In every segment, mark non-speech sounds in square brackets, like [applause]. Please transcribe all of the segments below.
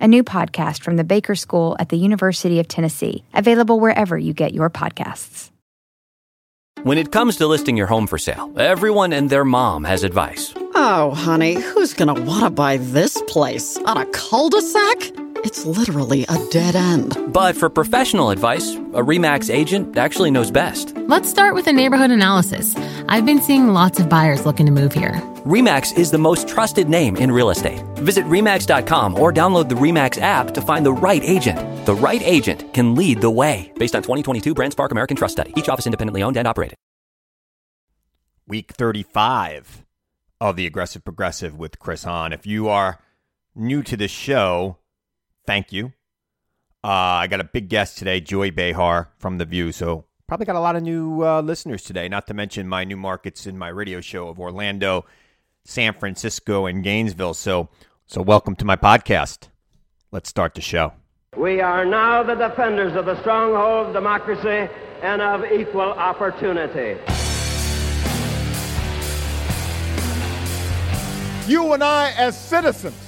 a new podcast from the Baker School at the University of Tennessee, available wherever you get your podcasts. When it comes to listing your home for sale, everyone and their mom has advice. Oh, honey, who's going to want to buy this place? On a cul de sac? It's literally a dead end. But for professional advice, a REMAX agent actually knows best. Let's start with a neighborhood analysis. I've been seeing lots of buyers looking to move here. REMAX is the most trusted name in real estate. Visit REMAX.com or download the REMAX app to find the right agent. The right agent can lead the way. Based on 2022 BrandSpark American Trust Study. Each office independently owned and operated. Week 35 of the Aggressive Progressive with Chris Hahn. If you are new to this show, thank you. Uh, I got a big guest today, Joy Behar from The View. So probably got a lot of new uh, listeners today, not to mention my new markets in my radio show of Orlando, San Francisco, and Gainesville. So, so welcome to my podcast. Let's start the show. We are now the defenders of the stronghold of democracy and of equal opportunity. You and I, as citizens,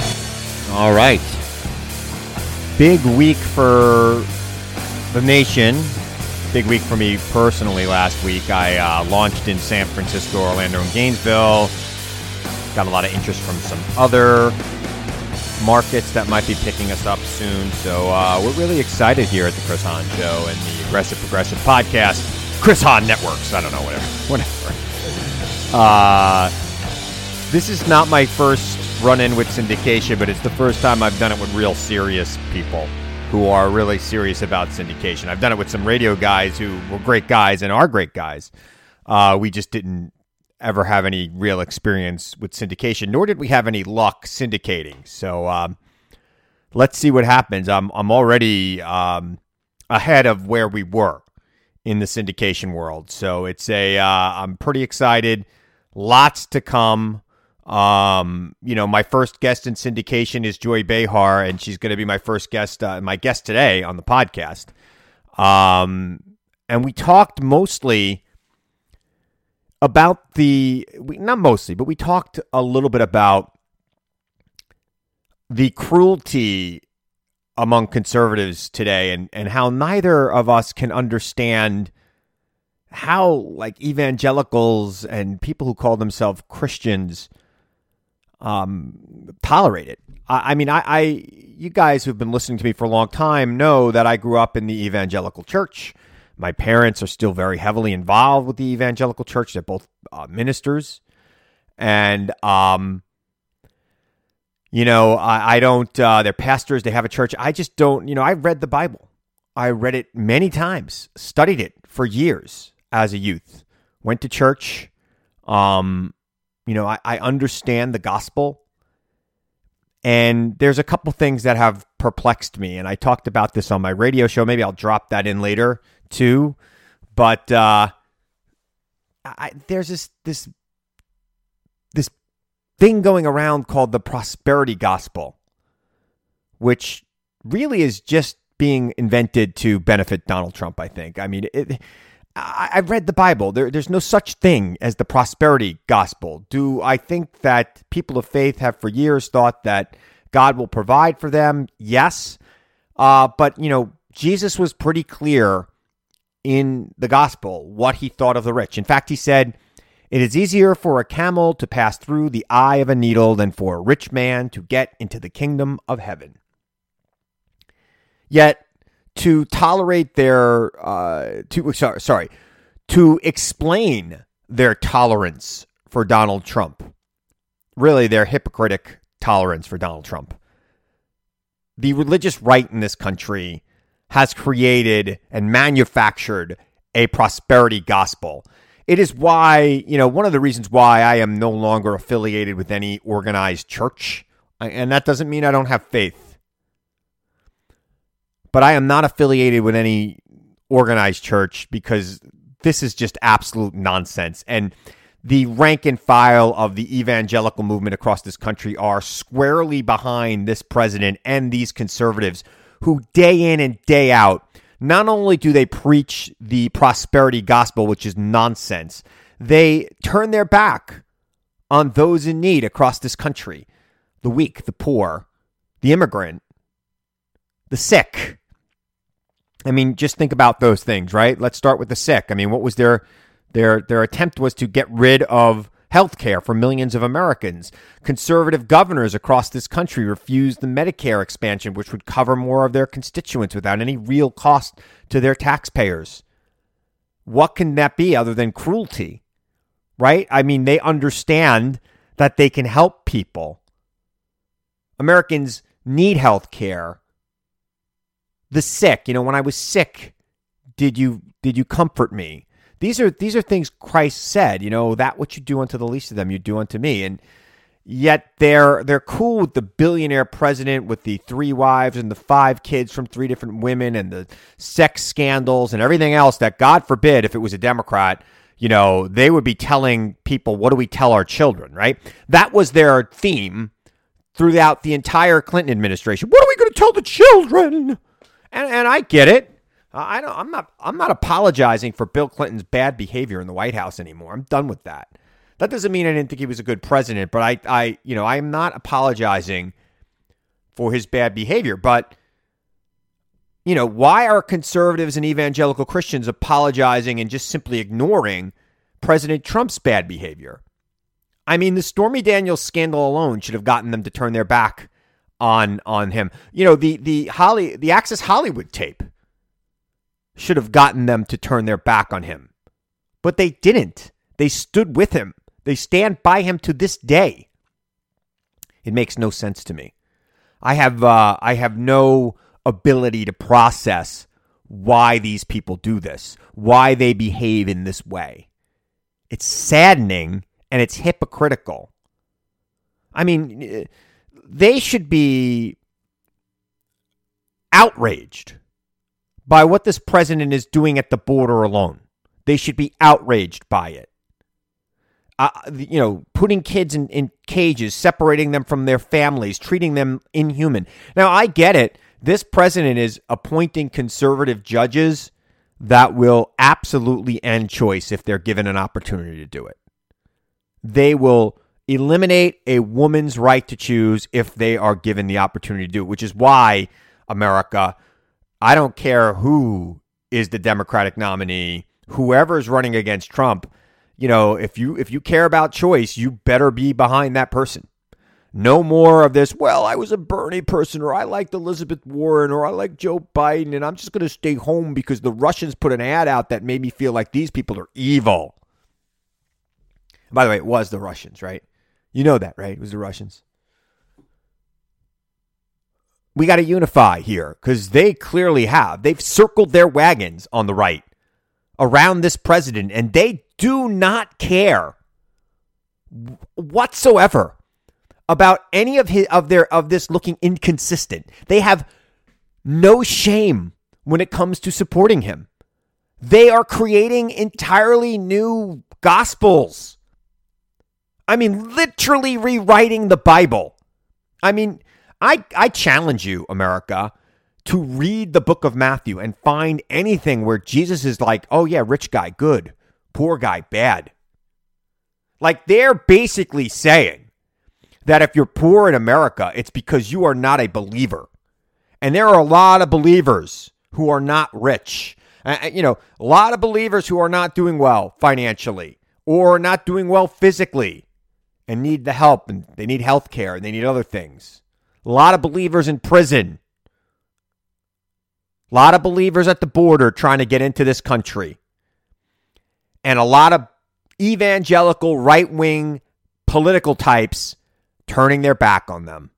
All right. Big week for the nation. Big week for me personally last week. I uh, launched in San Francisco, Orlando, and Gainesville. Got a lot of interest from some other markets that might be picking us up soon. So uh, we're really excited here at the Chris Hahn Show and the Aggressive Progressive Podcast. Chris Hahn Networks. I don't know, whatever. [laughs] Whatever. Uh, this is not my first run in with syndication, but it's the first time I've done it with real serious people who are really serious about syndication. I've done it with some radio guys who were great guys and are great guys. Uh, we just didn't ever have any real experience with syndication, nor did we have any luck syndicating. So um, let's see what happens. I'm I'm already um, ahead of where we were in the syndication world, so it's a uh, I'm pretty excited. Lots to come. Um, you know, my first guest in syndication is Joy Behar, and she's going to be my first guest, uh, my guest today on the podcast. Um, and we talked mostly about the, not mostly, but we talked a little bit about the cruelty among conservatives today and, and how neither of us can understand how like evangelicals and people who call themselves Christians – um, tolerate it. I, I mean, I, I, you guys who've been listening to me for a long time know that I grew up in the evangelical church. My parents are still very heavily involved with the evangelical church. They're both uh, ministers, and um, you know, I, I don't. Uh, they're pastors. They have a church. I just don't. You know, I read the Bible. I read it many times, studied it for years as a youth. Went to church. Um, you know, I, I understand the gospel. And there's a couple things that have perplexed me. And I talked about this on my radio show. Maybe I'll drop that in later too. But uh, I, there's this this this thing going around called the prosperity gospel, which really is just being invented to benefit Donald Trump. I think. I mean, it, I, I've read the Bible. There, there's no such thing as the prosperity gospel. Do I think that people of faith have for years thought that God will provide for them? Yes. Uh, but, you know, Jesus was pretty clear in the gospel what he thought of the rich. In fact, he said, It is easier for a camel to pass through the eye of a needle than for a rich man to get into the kingdom of heaven. Yet, to tolerate their, uh, to sorry, sorry, to explain their tolerance for Donald Trump, really their hypocritic tolerance for Donald Trump. The religious right in this country has created and manufactured a prosperity gospel. It is why, you know, one of the reasons why I am no longer affiliated with any organized church. And that doesn't mean I don't have faith. But I am not affiliated with any organized church because this is just absolute nonsense. And the rank and file of the evangelical movement across this country are squarely behind this president and these conservatives who day in and day out, not only do they preach the prosperity gospel, which is nonsense, they turn their back on those in need across this country the weak, the poor, the immigrant, the sick. I mean, just think about those things, right? Let's start with the sick. I mean, what was their their their attempt was to get rid of health care for millions of Americans. Conservative governors across this country refused the Medicare expansion, which would cover more of their constituents without any real cost to their taxpayers. What can that be other than cruelty? Right? I mean, they understand that they can help people. Americans need health care. The sick, you know, when I was sick, did you did you comfort me? These are these are things Christ said, you know, that what you do unto the least of them, you do unto me. And yet they're they're cool with the billionaire president with the three wives and the five kids from three different women and the sex scandals and everything else that God forbid if it was a Democrat, you know, they would be telling people what do we tell our children, right? That was their theme throughout the entire Clinton administration. What are we going to tell the children? And and I get it. I don't. I'm not. I'm not apologizing for Bill Clinton's bad behavior in the White House anymore. I'm done with that. That doesn't mean I didn't think he was a good president, but I, I, you know, I am not apologizing for his bad behavior. But you know, why are conservatives and evangelical Christians apologizing and just simply ignoring President Trump's bad behavior? I mean, the Stormy Daniels scandal alone should have gotten them to turn their back on on him. You know, the the Holly the Access Hollywood tape should have gotten them to turn their back on him. But they didn't. They stood with him. They stand by him to this day. It makes no sense to me. I have uh, I have no ability to process why these people do this, why they behave in this way. It's saddening and it's hypocritical. I mean, they should be outraged by what this president is doing at the border alone. They should be outraged by it. Uh, you know, putting kids in, in cages, separating them from their families, treating them inhuman. Now, I get it. This president is appointing conservative judges that will absolutely end choice if they're given an opportunity to do it. They will eliminate a woman's right to choose if they are given the opportunity to do it, which is why America I don't care who is the Democratic nominee, whoever is running against Trump, you know, if you if you care about choice, you better be behind that person. No more of this, well, I was a Bernie person or I liked Elizabeth Warren or I like Joe Biden and I'm just going to stay home because the Russians put an ad out that made me feel like these people are evil. By the way, it was the Russians, right? You know that, right? It was the Russians we got to unify here because they clearly have. They've circled their wagons on the right around this president, and they do not care whatsoever about any of his of their of this looking inconsistent. They have no shame when it comes to supporting him. They are creating entirely new gospels. I mean, literally rewriting the Bible. I mean, I, I challenge you, America, to read the book of Matthew and find anything where Jesus is like, oh, yeah, rich guy, good, poor guy, bad. Like they're basically saying that if you're poor in America, it's because you are not a believer. And there are a lot of believers who are not rich. Uh, you know, a lot of believers who are not doing well financially or not doing well physically and need the help and they need health care and they need other things. A lot of believers in prison a lot of believers at the border trying to get into this country. And a lot of evangelical right wing political types turning their back on them.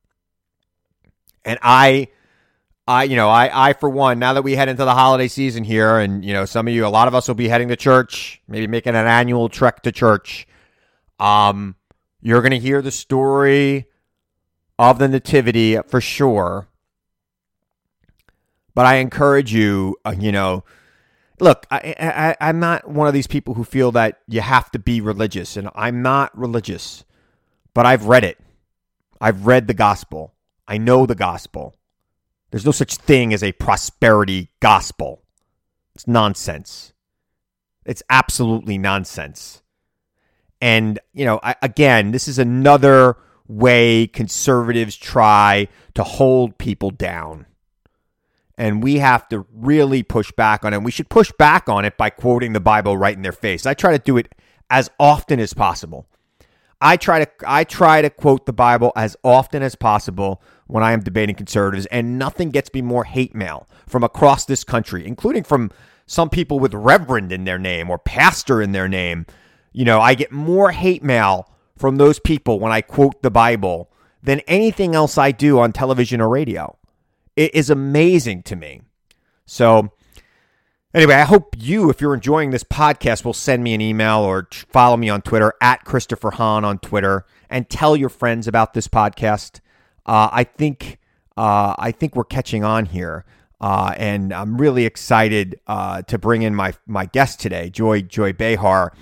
And I I you know, I I for one, now that we head into the holiday season here and you know, some of you a lot of us will be heading to church, maybe making an annual trek to church. Um you're going to hear the story of the nativity for sure. But I encourage you, uh, you know, look, I, I, I'm not one of these people who feel that you have to be religious, and I'm not religious, but I've read it. I've read the gospel. I know the gospel. There's no such thing as a prosperity gospel. It's nonsense. It's absolutely nonsense. And, you know, I, again, this is another way conservatives try to hold people down and we have to really push back on it. We should push back on it by quoting the Bible right in their face. I try to do it as often as possible. I try to I try to quote the Bible as often as possible when I am debating conservatives, and nothing gets me more hate mail from across this country, including from some people with reverend in their name or pastor in their name. You know, I get more hate mail from those people when I quote the Bible than anything else I do on television or radio. It is amazing to me. So, anyway, I hope you, if you're enjoying this podcast, will send me an email or follow me on Twitter at Christopher Hahn on Twitter and tell your friends about this podcast. Uh, I think uh, I think we're catching on here. Uh, and I'm really excited uh, to bring in my my guest today, Joy Joy Behar,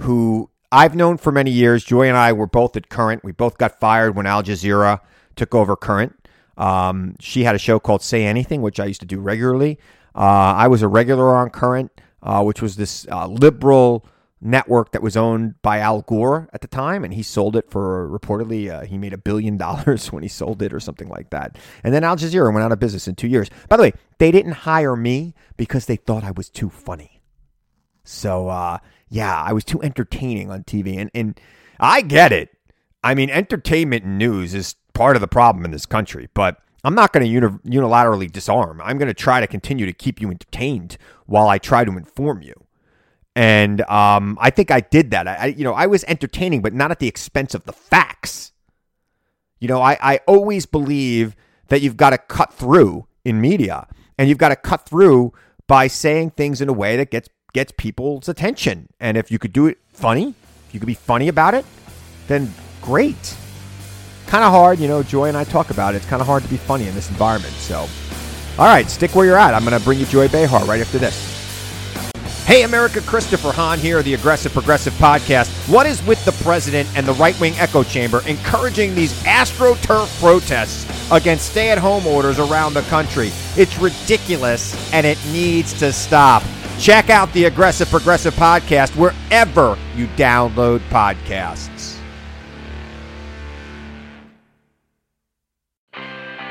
who I've known for many years. Joy and I were both at Current. We both got fired when Al Jazeera took over Current. Um, she had a show called Say Anything, which I used to do regularly. Uh, I was a regular on Current, uh, which was this uh, liberal network that was owned by Al Gore at the time, and he sold it for reportedly uh, he made a billion [laughs] dollars when he sold it or something like that. And then Al Jazeera went out of business in two years. By the way, they didn't hire me because they thought I was too funny. So uh, yeah, I was too entertaining on TV, and and I get it. I mean, entertainment and news is part of the problem in this country, but I'm not going to uni- unilaterally disarm. I'm going to try to continue to keep you entertained while I try to inform you. And um, I think I did that. I, you know, I was entertaining, but not at the expense of the facts. You know, I, I always believe that you've got to cut through in media, and you've got to cut through by saying things in a way that gets gets people's attention. And if you could do it funny, if you could be funny about it, then great kind of hard, you know. Joy and I talk about it. It's kind of hard to be funny in this environment. So, all right, stick where you're at. I'm going to bring you Joy Behar right after this. Hey, America, Christopher Hahn here, the Aggressive Progressive Podcast. What is with the president and the right wing echo chamber encouraging these AstroTurf protests against stay at home orders around the country? It's ridiculous and it needs to stop. Check out the Aggressive Progressive Podcast wherever you download podcasts.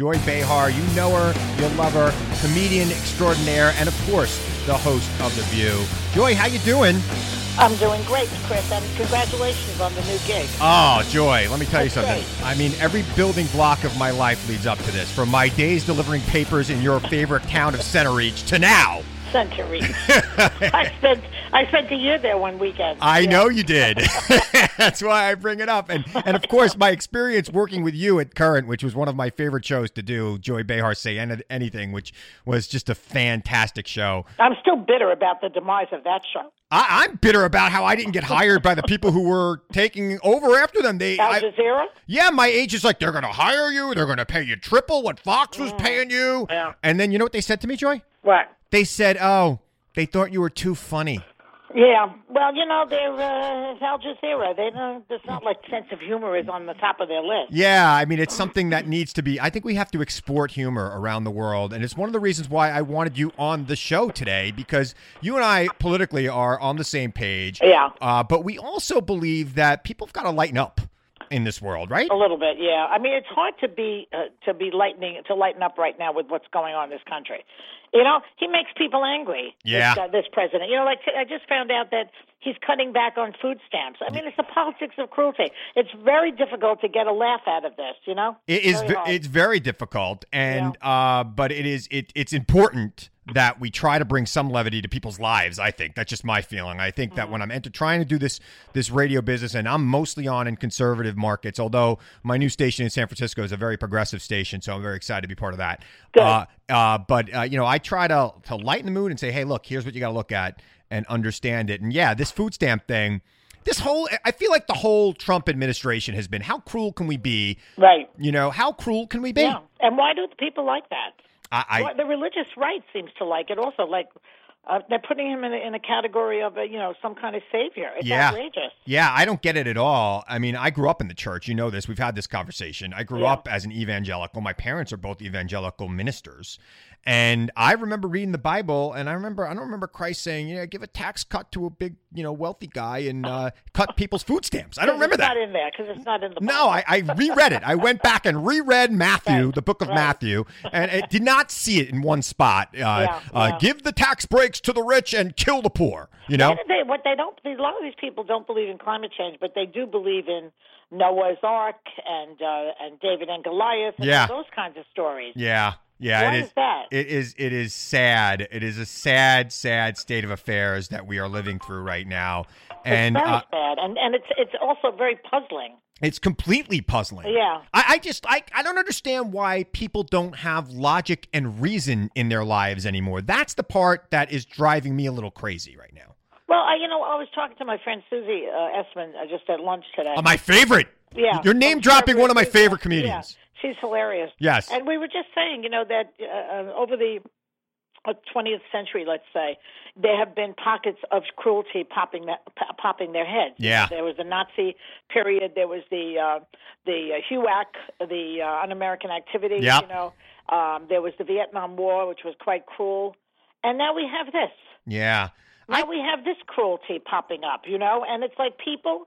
Joy Behar, you know her, you'll love her, comedian extraordinaire, and of course, the host of The View. Joy, how you doing? I'm doing great, Chris, and congratulations on the new gig. Oh, Joy, let me tell That's you something. great. I mean, every building block of my life leads up to this. From my days delivering papers in your favorite town of Centereach to now, centuries. [laughs] I spent I spent a year there one weekend. I know you did. [laughs] That's why I bring it up. And and of course, my experience working with you at Current, which was one of my favorite shows to do, Joy Behar Say Anything, which was just a fantastic show. I'm still bitter about the demise of that show. I, I'm bitter about how I didn't get hired by the people who were taking over after them. They Al I- Jazeera? yeah, my agent's like, they're going to hire you. They're going to pay you triple what Fox was paying you. Mm. Yeah. And then you know what they said to me, Joy? What? They said, oh, they thought you were too funny. Yeah. Well, you know, they're uh, it's Al Jazeera. They don't. It's not like sense of humor is on the top of their list. Yeah, I mean, it's something that needs to be. I think we have to export humor around the world, and it's one of the reasons why I wanted you on the show today because you and I politically are on the same page. Yeah. Uh, but we also believe that people have got to lighten up in this world, right? A little bit, yeah. I mean, it's hard to be uh, to be lightening to lighten up right now with what's going on in this country. You know, he makes people angry. Yeah. This, uh, this president. You know, like I just found out that he's cutting back on food stamps. I mean, it's the politics of cruelty. It's very difficult to get a laugh out of this. You know, It is. Very ve- It's very difficult, and uh, but it is. It, it's important that we try to bring some levity to people's lives. I think that's just my feeling. I think Mm-hmm. that when I'm enter- trying to do this this radio business, and I'm mostly on in conservative markets, although my new station in San Francisco is a very progressive station, so I'm very excited to be part of that. Good. Uh, uh, but uh, you know, I try to to lighten the mood and say, hey, look, here's what you got to look at and understand it. And yeah, this food stamp thing. This whole, I feel like the whole Trump administration has been, how cruel can we be? Right. You know, how cruel can we be? Yeah. And why do the people like that? I, I the religious right seems to like it also. Like uh, they're putting him in a, in a category of a, you know some kind of savior. It's yeah, outrageous. yeah, I don't get it at all. I mean, I grew up in the church. You know this. We've had this conversation. I grew Yeah. up as an evangelical. My parents are both evangelical ministers, and I remember reading the Bible. And I remember, I don't remember Christ saying, "You know, give a tax cut to a big, you know, wealthy guy and uh, cut people's food stamps." I don't remember it's that. Not in there because it's not in the. Bible. No, I, I reread it. I went back and reread Matthew, the book of Matthew, and it did not see it in one spot. Uh, Yeah, uh, yeah. Give the tax breaks to the rich and kill the poor. You know, they, what they don't, a lot of these people don't believe in climate change, but they do believe in Noah's Ark and uh, and David and Goliath and Yeah. those kinds of stories. Yeah, yeah. Why it is is that? It is. It is sad. It is a sad, sad state of affairs that we are living through right now, and it's very uh, sad, and and it's it's also very puzzling. it's completely puzzling. Yeah. I, I just I, I don't understand why people don't have logic and reason in their lives anymore. That's the part that is driving me a little crazy right now. Well, I, you know, I was talking to my friend Susie uh, Essman uh, just at lunch today. Uh, my favorite. Yeah. You're name dropping one of my favorite Yeah, comedians. she's hilarious. Yes. And we were just saying, you know, that uh, uh, over the uh, 20th century, let's say, there have been pockets of cruelty popping that, p- popping their heads. Yeah. There was the Nazi period. There was the uh, the uh, HUAC, the uh, un-American activities. Yep. You know, um, there was the Vietnam War, which was quite cruel, and now we have this. Yeah. Now we have this cruelty popping up, you know, and it's like people.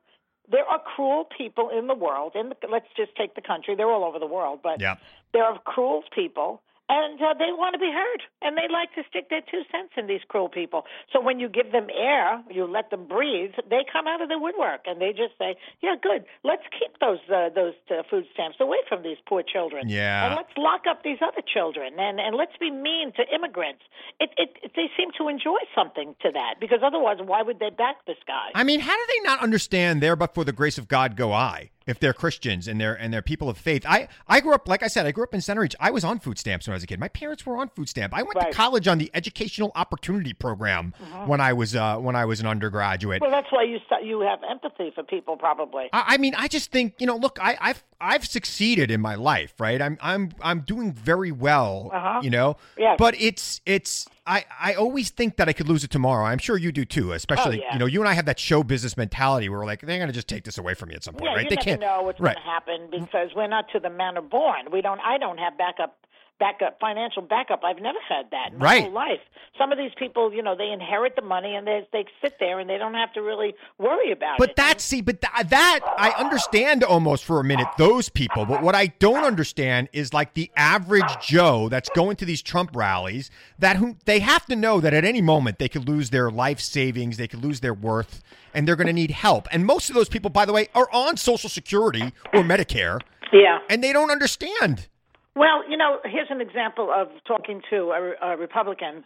There are cruel people in the world, and let's just take the country. They're all over the world, but Yeah. there are cruel people, and uh, they want to be heard, and they like to stick their two cents in these cruel people. So when you give them air, you let them breathe, they come out of the woodwork, and they just say, "Yeah, good. Let's keep those uh, those uh, food stamps away from these poor children, Yeah. and let's lock up these other children, and and let's be mean to immigrants." It, it, it they seem to enjoy something to that because otherwise, why would they back this guy? I mean, how do they not understand there but for the grace of God go I? If they're Christians and they're and they're people of faith. I, I grew up, like I said, I grew up in Centereach. I was on food stamps when I was a kid. My parents were on food stamp. I went Right. to college on the Educational Opportunity Program Mhm. when I was uh, when I was an undergraduate. Well, that's why you st- you have empathy for people, probably. I, I mean, I just think you know. Look, I, I've I've succeeded in my life, right? I'm I'm I'm doing very well, Uh-huh. you know. Yes. But it's it's I I always think that I could lose it tomorrow. I'm sure you do too. Especially Oh, yeah. you know you and I have that show business mentality where we're like they're gonna just take this away from you at some point, Yeah, right? you they never can't. know what's right. going to happen mm-hmm. because we're not to the manner born. We don't. I don't have backup, backup, financial backup. I've never had that in my Right. whole life. Some of these people, you know, they inherit the money and they they sit there and they don't have to really worry about But it. But that, see, but th- that I understand almost for a minute those people. But what I don't understand is like the average Joe that's going to these Trump rallies that who they have to know that at any moment they could lose their life savings, they could lose their worth, and they're going to need help. And most of those people, by the way, are on Social Security or Medicare, yeah. and they don't understand. Well, you know, here's an example of talking to a, a Republican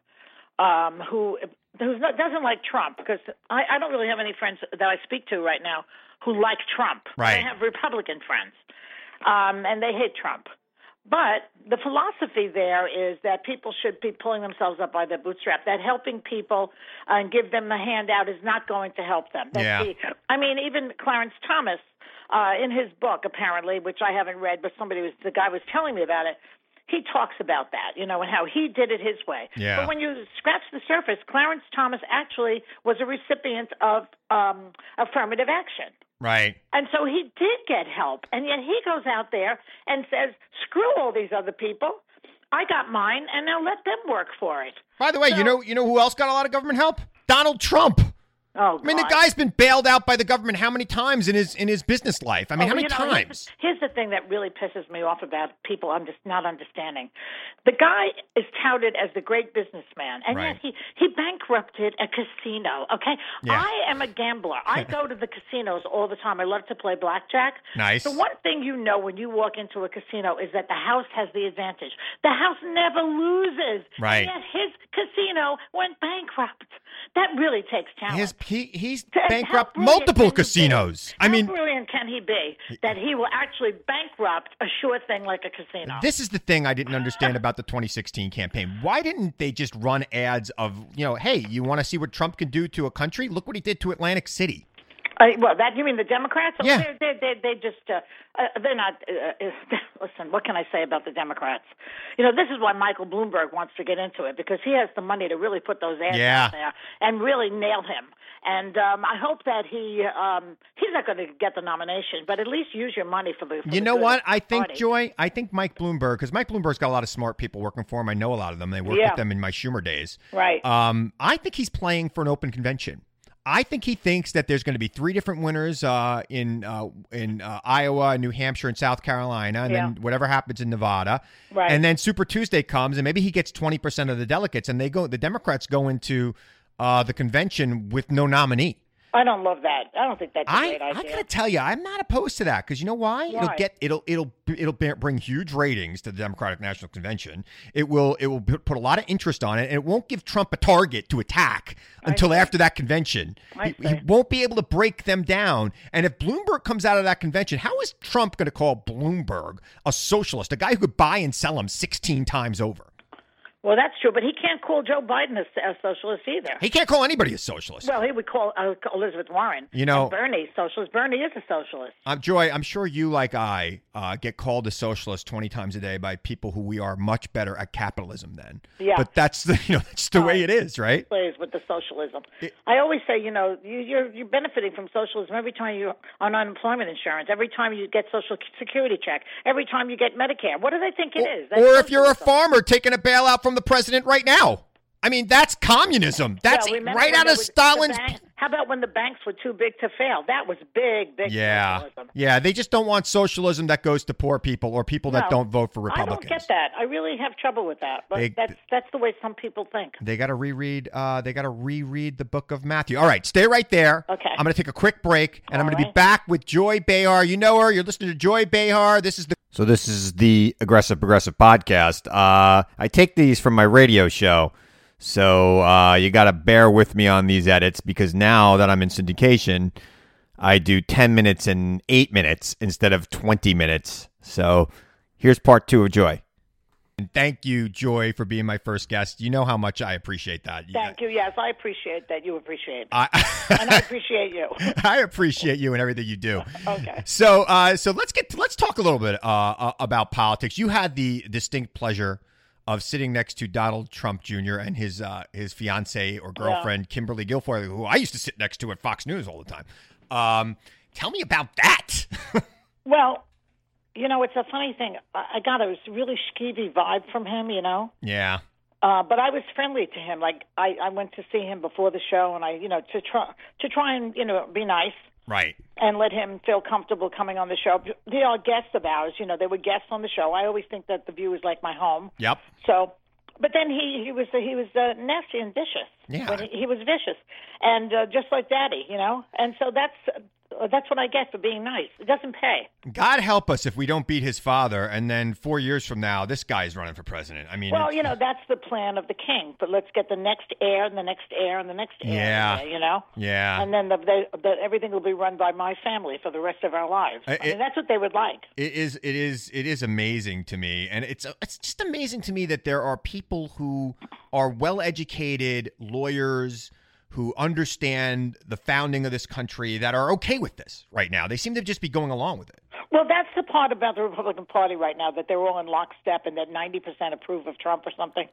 um, who who doesn't like Trump because I, I don't really have any friends that I speak to right now who like Trump. Right. I have Republican friends, um, and they hate Trump. But the philosophy there is that people should be pulling themselves up by their bootstrap. That helping people and give them a handout is not going to help them. That's Yeah. the, I mean, even Clarence Thomas, uh, in his book, apparently, which I haven't read, but somebody was the guy was telling me about it. He talks about that, you know, and how he did it his way. Yeah. But when you scratch the surface, Clarence Thomas actually was a recipient of um, affirmative action. Right. And so he did get help. And yet he goes out there and says, screw all these other people. I got mine, and now let them work for it. By the way, you know you know who else got a lot of government help? Donald Trump. Oh, I mean, the guy's been bailed out by the government how many times in his in his business life? I mean, Oh, how many you know, here's- times? Here's, the thing that really pisses me off about people I'm just not understanding. The guy is touted as the great businessman, and Right. yet he, he bankrupted a casino. Okay, Yeah. I am a gambler. I go to the casinos all the time. I love to play blackjack. Nice. The one thing you know when you walk into a casino is that the house has the advantage. The house never loses. Right. And yet his casino went bankrupt. That really takes talent. His he he's bankrupt multiple can he be? casinos. I mean, How brilliant can he be that he will actually bankrupt a sure thing like a casino? This is the thing I didn't understand about the 2016 campaign. Why didn't they just run ads of, you know, hey, you want to see what Trump can do to a country? Look what he did to Atlantic City. Uh, well, that you mean the Democrats? Yeah. They're, they're, they're, they just uh, uh, they're not. Uh, uh, [laughs] listen, what can I say about the Democrats? You know, this is why Michael Bloomberg wants to get into it because he has the money to really put those ads Yeah. out there and really nail him. And um, I hope that he um, he's not going to get the nomination, but at least use your money for the. For You the know what? I think party. Joy. I think Mike Bloomberg, because Mike Bloomberg's got a lot of smart people working for him. I know a lot of them. They work Yeah. with them in my Schumer days. Right. Um, I think he's playing for an open convention. I think he thinks that there's going to be three different winners uh, in uh, in uh, Iowa, New Hampshire, and South Carolina, and then whatever happens in Nevada. Right. And then Super Tuesday comes, and maybe he gets twenty percent of the delegates, and they go. The Democrats go into uh, the convention with no nominee. I don't love that. I don't think that's a I, great I gotta tell you, I'm not opposed to that because you know why? why? It'll get it'll it'll it'll bring huge ratings to the Democratic National Convention. It will it will put a lot of interest on it, and it won't give Trump a target to attack until after that convention. He, he won't be able to break them down. And if Bloomberg comes out of that convention, how is Trump going to call Bloomberg a socialist, a guy who could buy and sell him 16 times over? Well, that's true, but he can't call Joe Biden a, a socialist either. He can't call anybody a socialist. Well, he would call uh, Elizabeth Warren. You know- and Bernie socialist. Bernie is a socialist. Um, Joy, I'm sure you, like I, uh, get called a socialist 20 times a day by people who we are much better at capitalism than. Yeah. But that's the, [laughs] you know, that's the way it is, right? Plays with the socialism. I always say, you know, you, you're you're benefiting from socialism every time you're on unemployment insurance, every time you get Social Security check, every time you get Medicare. What do they think it is? That's Or if you're a farmer taking a bailout from the president right now. I mean, that's communism. That's Well, right out of Stalin's. bank- how about when the banks were too big to fail? That was big, big Yeah. socialism. Yeah. They just don't want socialism that goes to poor people or people that don't vote for Republicans. I don't get that. I really have trouble with that. But They- that's that's the way some people think. They got to reread. Uh, they got to reread the book of Matthew. All right, stay right there. Okay. I'm going to take a quick break, and I'm All going to be back with Joy Behar. You know her. You're listening to Joy Behar. This is the. So this is the aggressive progressive podcast. Uh, I take these from my radio show, so uh, you got to bear with me on these edits because now that I'm in syndication, I do 10 minutes and eight minutes instead of 20 minutes. So here's part two of Joy. And thank you, Joy, for being my first guest. You know how much I appreciate that. Thank you. Yes, I appreciate that. You appreciate. I, [laughs] and I appreciate you. [laughs] I appreciate you and everything you do. [laughs] Okay. So, uh, so let's get let's talk a little bit uh, uh, about politics. You had the distinct pleasure of sitting next to Donald Trump Jr. and his uh, his fiance or girlfriend Kimberly Guilfoyle, who I used to sit next to at Fox News all the time. Um, tell me about that. Well, you know, it's a funny thing. I I got a really skeevy vibe from him, you know. yeah. Uh, but I was friendly to him. Like I, I went to see him before the show, and I, you know, to try to try and you know be nice Right. and let him feel comfortable coming on the show. They are guests of ours. You know, they were guests on the show. I always think that the view is like my home. Yep. So, but then he he was he was uh, nasty and vicious. Yeah. He, he was vicious, and uh, just like Daddy, you know. And so that's That's what I get for being nice. It doesn't pay. God help us if we don't beat his father, and then four years from now, this guy's running for president. I mean, Well, you know, that's the plan of the king. But let's get the next heir and the next heir and the next heir. Yeah. You know. yeah. And then the, the, the, everything will be run by my family for the rest of our lives. Uh, I mean, that's what they would like. It is it is it is amazing to me and it's it's just amazing to me that there are people who are well-educated lawyers who understand the founding of this country that are okay with this right now. They seem to just be going along with it. Well, that's the part about the Republican Party right now that they're all in lockstep and that 90% approve of Trump or something.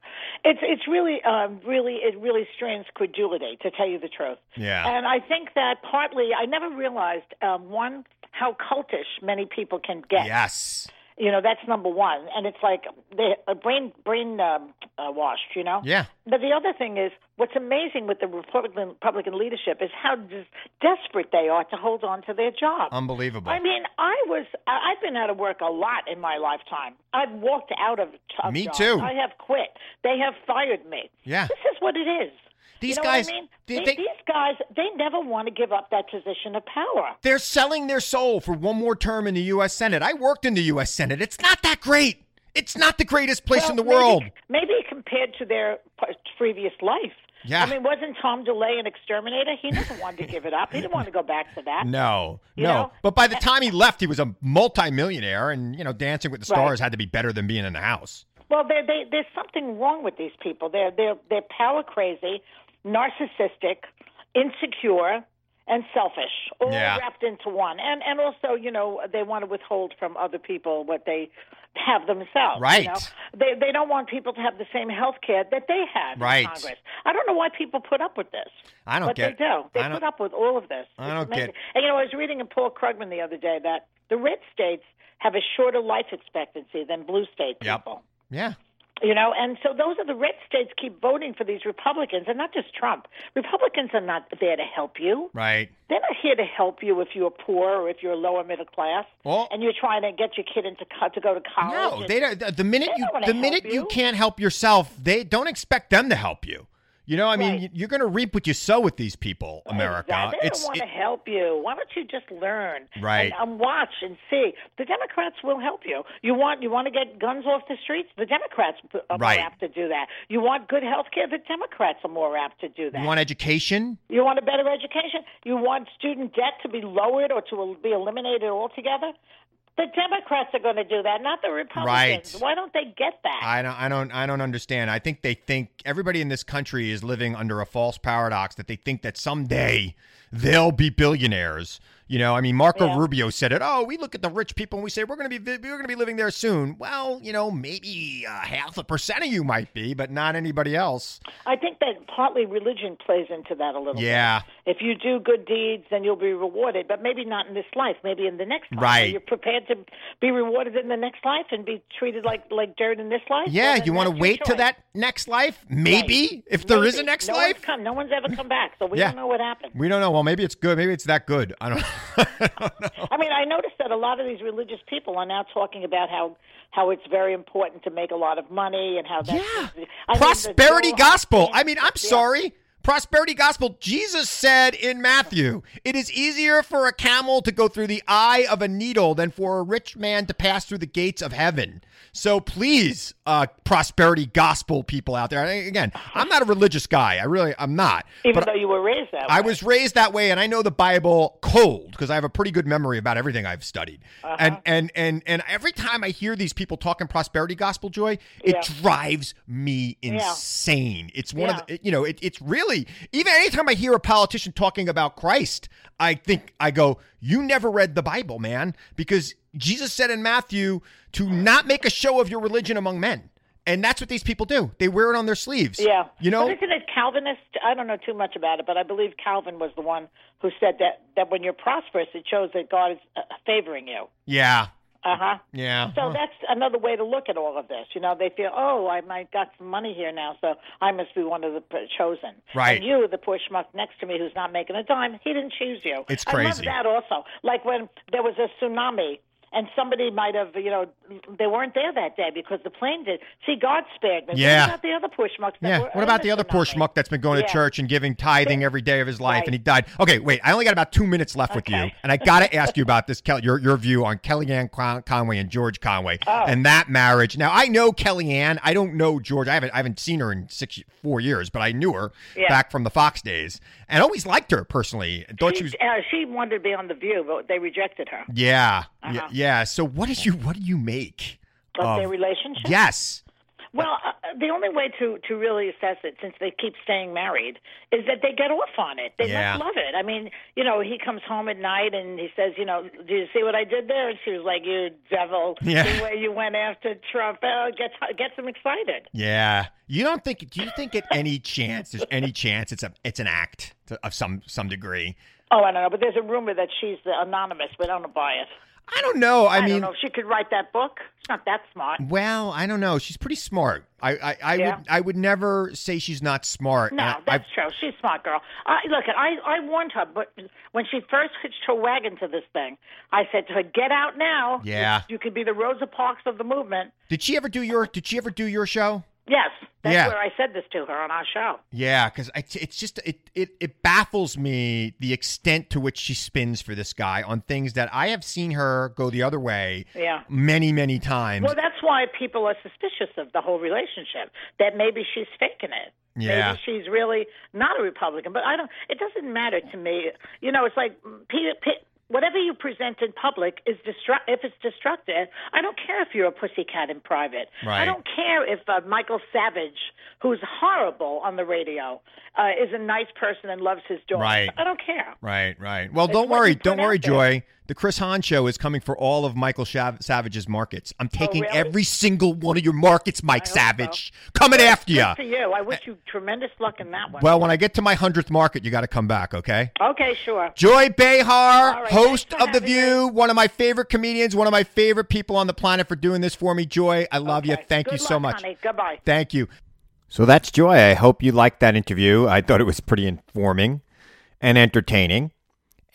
It's it's really um, really it really strains credulity to tell you the truth. Yeah. And I think that partly I never realized um, one how cultish many people can get. Yes. You know that's number one, and it's like they a brain brain um, uh, washed. You know. Yeah. But the other thing is, what's amazing with the Republican Republican leadership is how des- desperate they are to hold on to their job. Unbelievable. I mean, I was I- I've been out of work a lot in my lifetime. I've walked out of, of Me jobs. too. I have quit. They have fired me. Yeah. This is what it is. These you know guys- I mean? they- They- these guys, they never want to give up that position of power. They're selling their soul for one more term in the US Senate. I worked in the US Senate. It's not that great. It's not the greatest place Well, in the maybe- world. Maybe compared to their previous life. Yeah. I mean, wasn't Tom DeLay an exterminator? He never wanted to give it up. He didn't want to go back to that. No, You no. know? But by the time he left, he was a multimillionaire, and you know, Dancing with the Right. Stars had to be better than being in the house. Well, they they there's something wrong with these people. They're they're they're power crazy, narcissistic, insecure, and selfish, all Yeah. wrapped into one. And and also, you know, they want to withhold from other people what they have themselves. Right. You know? They they don't want people to have the same health care that they have Right. in Congress. I don't know why people put up with this. I don't but get- they do. They I put up with all of this. I don't get- And you know, I was reading in Paul Krugman the other day that the red states have a shorter life expectancy than blue state Yep. Yeah. You know, and so those are the red states keep voting for these Republicans, and not just Trump. Republicans are not there to help you. Right. They're not here to help you if you're poor or if you're lower middle class, Well- and you're trying to get your kid into co- to go to college. No, and- they don't. the- The minute you the minute you you. can't help yourself, they don't expect them to help you. You know, I mean, Right. you're going to reap what you sow with these people, America. Exactly. They It's don't want it- to help you. Why don't you just learn? Right. And um, watch and see. The Democrats will help you. You want you want to get guns off the streets? The Democrats are Right. more apt to do that. You want good health care? The Democrats are more apt to do that. you want education? You want a better education? You want student debt to be lowered or to be eliminated altogether? The Democrats are going to do that, not the Republicans. Right. Why don't they get that? I don't, I don't, I don't understand. I think they think everybody in this country is living under a false paradox that they think that someday they'll be billionaires. You know, I mean, Marco Yeah. Rubio said it. Oh, we look at the rich people and we say we're going to be we're going to be living there soon. Well, you know, maybe uh, half a percent of you might be, but not anybody else. I think that partly religion plays into that a little Yeah. bit. If you do good deeds, then you'll be rewarded, but maybe not in this life, maybe in the next life. Right. Are you prepared to be rewarded in the next life and be treated like like dirt in this life? Yeah, Well, you want to wait to that next life? Maybe if there is a next no life. One's come, no one's ever come back, so we Yeah. don't know what happened. We don't know. Well, maybe it's good. Maybe it's that good. I don't. [laughs] I mean, I noticed that a lot of these religious people are now talking about how how it's very important to make a lot of money and how that's Yeah. I mean, prosperity Joel gospel. I mean, I'm Yeah. sorry. Prosperity gospel. Jesus said in Matthew, it is easier for a camel to go through the eye of a needle than for a rich man to pass through the gates of heaven. So please, uh, prosperity gospel people out there. Again, I'm not a religious guy. I really, I'm not. Even But though you were raised that way. I was raised that way, and I know the Bible cold because I have a pretty good memory about everything I've studied. Uh-huh. And and and and every time I hear these people talking prosperity gospel joy, it Yeah. drives me Yeah. insane. It's one Yeah. of the you know it, it's really even anytime I hear a politician talking about Christ, I think I go, you never read the Bible, man, because Jesus said in Matthew to not make a show of your religion among men. And that's what these people do. They wear it on their sleeves. Yeah. You know? But isn't it Calvinist? I don't know too much about it, but I believe Calvin was the one who said that, that when you're prosperous, it shows that God is uh, favoring you. yeah. Uh huh. Yeah. So that's another way to look at all of this. You know, they feel, oh, I might got some money here now, so I must be one of the chosen. Right. And you, the poor schmuck next to me, who's not making a dime, he didn't choose you. It's I love crazy. that also. Like when there was a tsunami. And somebody might have, you know, they weren't there that day because the plane did. See, God spared me. Yeah. What about the other mucks? that Yeah. What about the other poor schmuck that's been going Yeah. to church and giving tithing every day of his life, Right. and he died? Okay, wait. I only got about two minutes left with you, and I got to ask you about this, Kelly. Your your view on Kellyanne Con- Conway and George Conway Oh. and that marriage. Now I know Kellyanne. I don't know George. I haven't I haven't seen her in six four years, but I knew her Yeah. back from the Fox days, and always liked her personally. Thought she She, was. uh, she wanted to be on the View, but they rejected her. Yeah, Uh-huh. yeah, yeah. So what did you what do you make Of their relationship? Yes. Well, uh, the only way to to really assess it, since they keep staying married, is that they get off on it. They Yeah. must love it. I mean, you know, he comes home at night and he says, you know, do you see what I did there? And she was like, you devil, Yeah. the way you went after Trump, oh, gets gets him excited. Yeah. You don't think? Do you think at any chance there's any chance it's a it's an act to, of some some degree? Oh, I don't know, but there's a rumor that she's the anonymous, but I don't buy it. I don't know. I, I, mean, don't know she could write that book. She's not that smart. well, I don't know. She's pretty smart. I I, I Yeah. would I would never say she's not smart. No, And I- that's true. She's a smart girl. I look, I I warned her, but when she first hitched her wagon to this thing, I said to her, "Get out now. Yeah. you could be the Rosa Parks of the movement." did she ever do your Did she ever do your show? Yes, that's Yeah. where I said this to her on our show. Yeah, because it's just it, it it baffles me the extent to which she spins for this guy on things that I have seen her go the other way Yeah. many many times. Well, that's why people are suspicious of the whole relationship. That maybe she's faking it. Yeah. Maybe she's really not a Republican. But I don't. It doesn't matter to me. You know, it's like Peter. P- Whatever you present in public is destru- if it's destructive. I don't care if you're a pussycat in private. Right. I don't care if uh, Michael Savage, who's horrible on the radio, uh, is a nice person and loves his daughter. Right. I don't care. Right, right. Well, It's don't worry, don't worry. Joy. The Chris Hahn show is coming for all of Michael Shav- Savage's markets. I'm oh, taking Oh, really? every single one of your markets, Mike Savage. Coming after you. For you. I wish eh. you tremendous luck in that one. Well, when I get to my hundredth market, you got to come back, okay? okay, sure. Joy Behar, right, host of The View, one of my favorite comedians, one of my favorite people on the planet for doing this for me. Joy, I love you. Thank Good you so luck, much. Honey. Goodbye. Thank you. So that's Joy. I hope you liked that interview. I thought it was pretty informing and entertaining.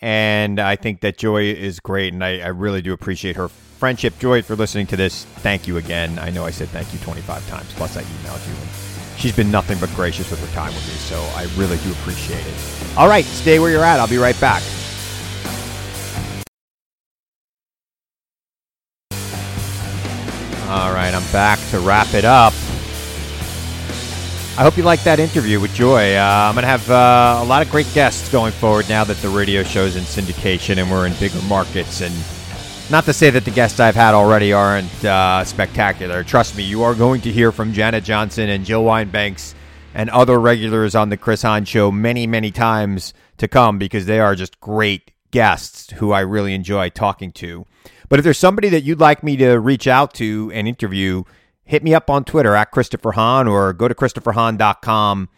And I think that Joy is great, and I, I really do appreciate her friendship. Joy, for listening to this, thank you again. I know I said thank you 25 times, plus I emailed you. And she's been nothing but gracious with her time with me, so I really do appreciate it. All right, stay where you're at. I'll be right back. All right, I'm back to wrap it up. I hope you liked that interview with Joy. Uh, I'm going to have uh, a lot of great guests going forward now that the radio show's in syndication and we're in bigger markets. And not to say that the guests I've had already aren't uh, spectacular. Trust me, you are going to hear from Janet Johnson and Jill Wine-Banks and other regulars on the Chris Hahn show many, many times to come because they are just great guests who I really enjoy talking to. But if there's somebody that you'd like me to reach out to and interview, hit me up on Twitter at Christopher Hahn or go to ChristopherHahn.com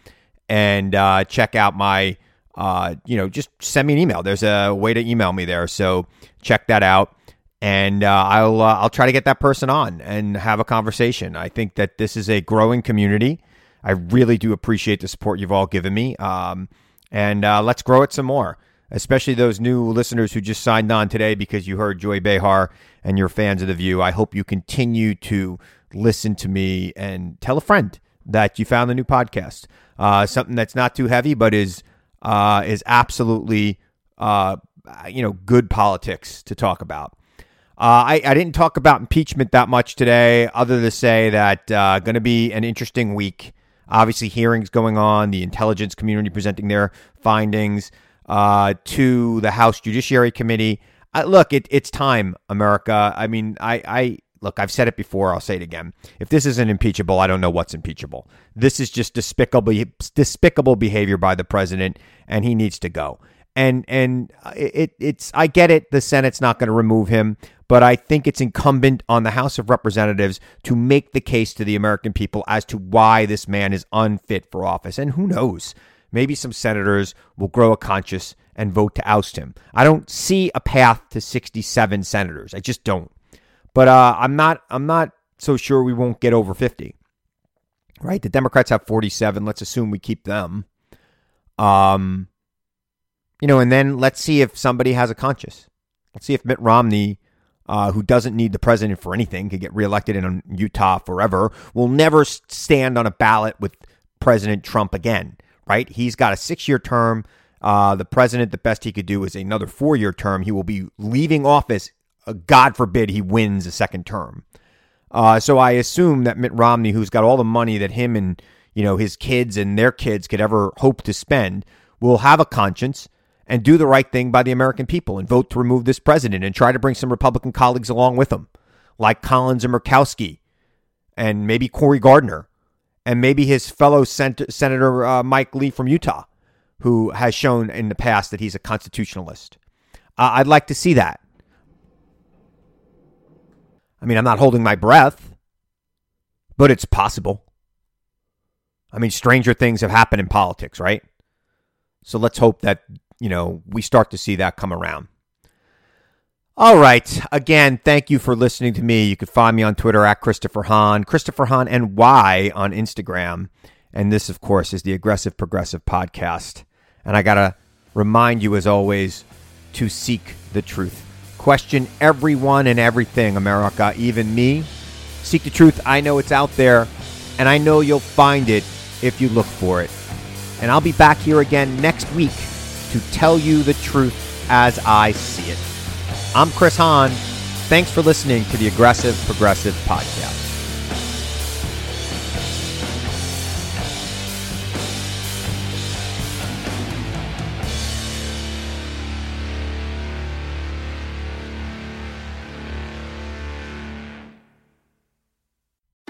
and uh, check out my, uh, you know, just send me an email. There's a way to email me there. So check that out. And uh, I'll uh, I'll try to get that person on and have a conversation. I think that this is a growing community. I really do appreciate the support you've all given me. Um, and uh, let's grow it some more, especially those new listeners who just signed on today because you heard Joy Behar and you're fans of The View. I hope you continue to listen to me and tell a friend that you found the new podcast. Uh, something that's not too heavy, but is uh, is absolutely uh, you know good politics to talk about. Uh, I, I didn't talk about impeachment that much today, other to say that uh, going to be an interesting week. Obviously, hearings going on, the intelligence community presenting their findings uh, to the House Judiciary Committee. Look, it, it's time, America. I mean, I, I look. I've said it before. I'll say it again. If this isn't impeachable, I don't know what's impeachable. This is just despicable, despicable behavior by the president, and he needs to go. And and uh, it, it's I get it. The Senate's not going to remove him, but I think it's incumbent on the House of Representatives to make the case to the American people as to why this man is unfit for office. And who knows? Maybe some senators will grow a conscience and vote to oust him. I don't see a path to 67 senators. I just don't. But uh, I'm not. I'm not so sure we won't get over 50. Right? The Democrats have 47. Let's assume we keep them. Um, you know, and then let's see if somebody has a conscience. Let's see if Mitt Romney uh, who doesn't need the president for anything, could get reelected in Utah forever, will never stand on a ballot with President Trump again, right? He's got a six year term. Uh, the president, the best he could do is another four year term. He will be leaving office. Uh, God forbid he wins a second term. Uh, so I assume that Mitt Romney, who's got all the money that him and you know his kids and their kids could ever hope to spend, will have a conscience and do the right thing by the American people and vote to remove this president and try to bring some Republican colleagues along with him, like Collins and Murkowski, and maybe Cory Gardner, and maybe his fellow Sen- Senator uh, Mike Lee from Utah, who has shown in the past that he's a constitutionalist. Uh, I'd like to see that. I mean, I'm not holding my breath, but it's possible. I mean, stranger things have happened in politics, right? So let's hope that you know, we start to see that come around. All right. Again, thank you for listening to me. You can find me on Twitter at Christopher Hahn, Christopher Hahn NY on Instagram. And this, of course, is the Aggressive Progressive Podcast. And I got to remind you, as always, to seek the truth. Question everyone and everything, America, even me. Seek the truth. I know it's out there, and I know you'll find it if you look for it. And I'll be back here again next week to tell you the truth as I see it. I'm Chris Hahn. Thanks for listening to the Aggressive Progressive Podcast.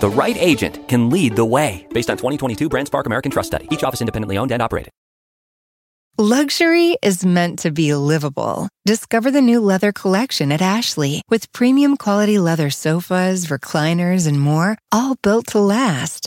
The right agent can lead the way. Based on 2022 BrandSpark American Trust Study. Each office independently owned and operated. Luxury is meant to be livable. Discover the new leather collection at Ashley with premium quality leather sofas, recliners, and more, all built to last.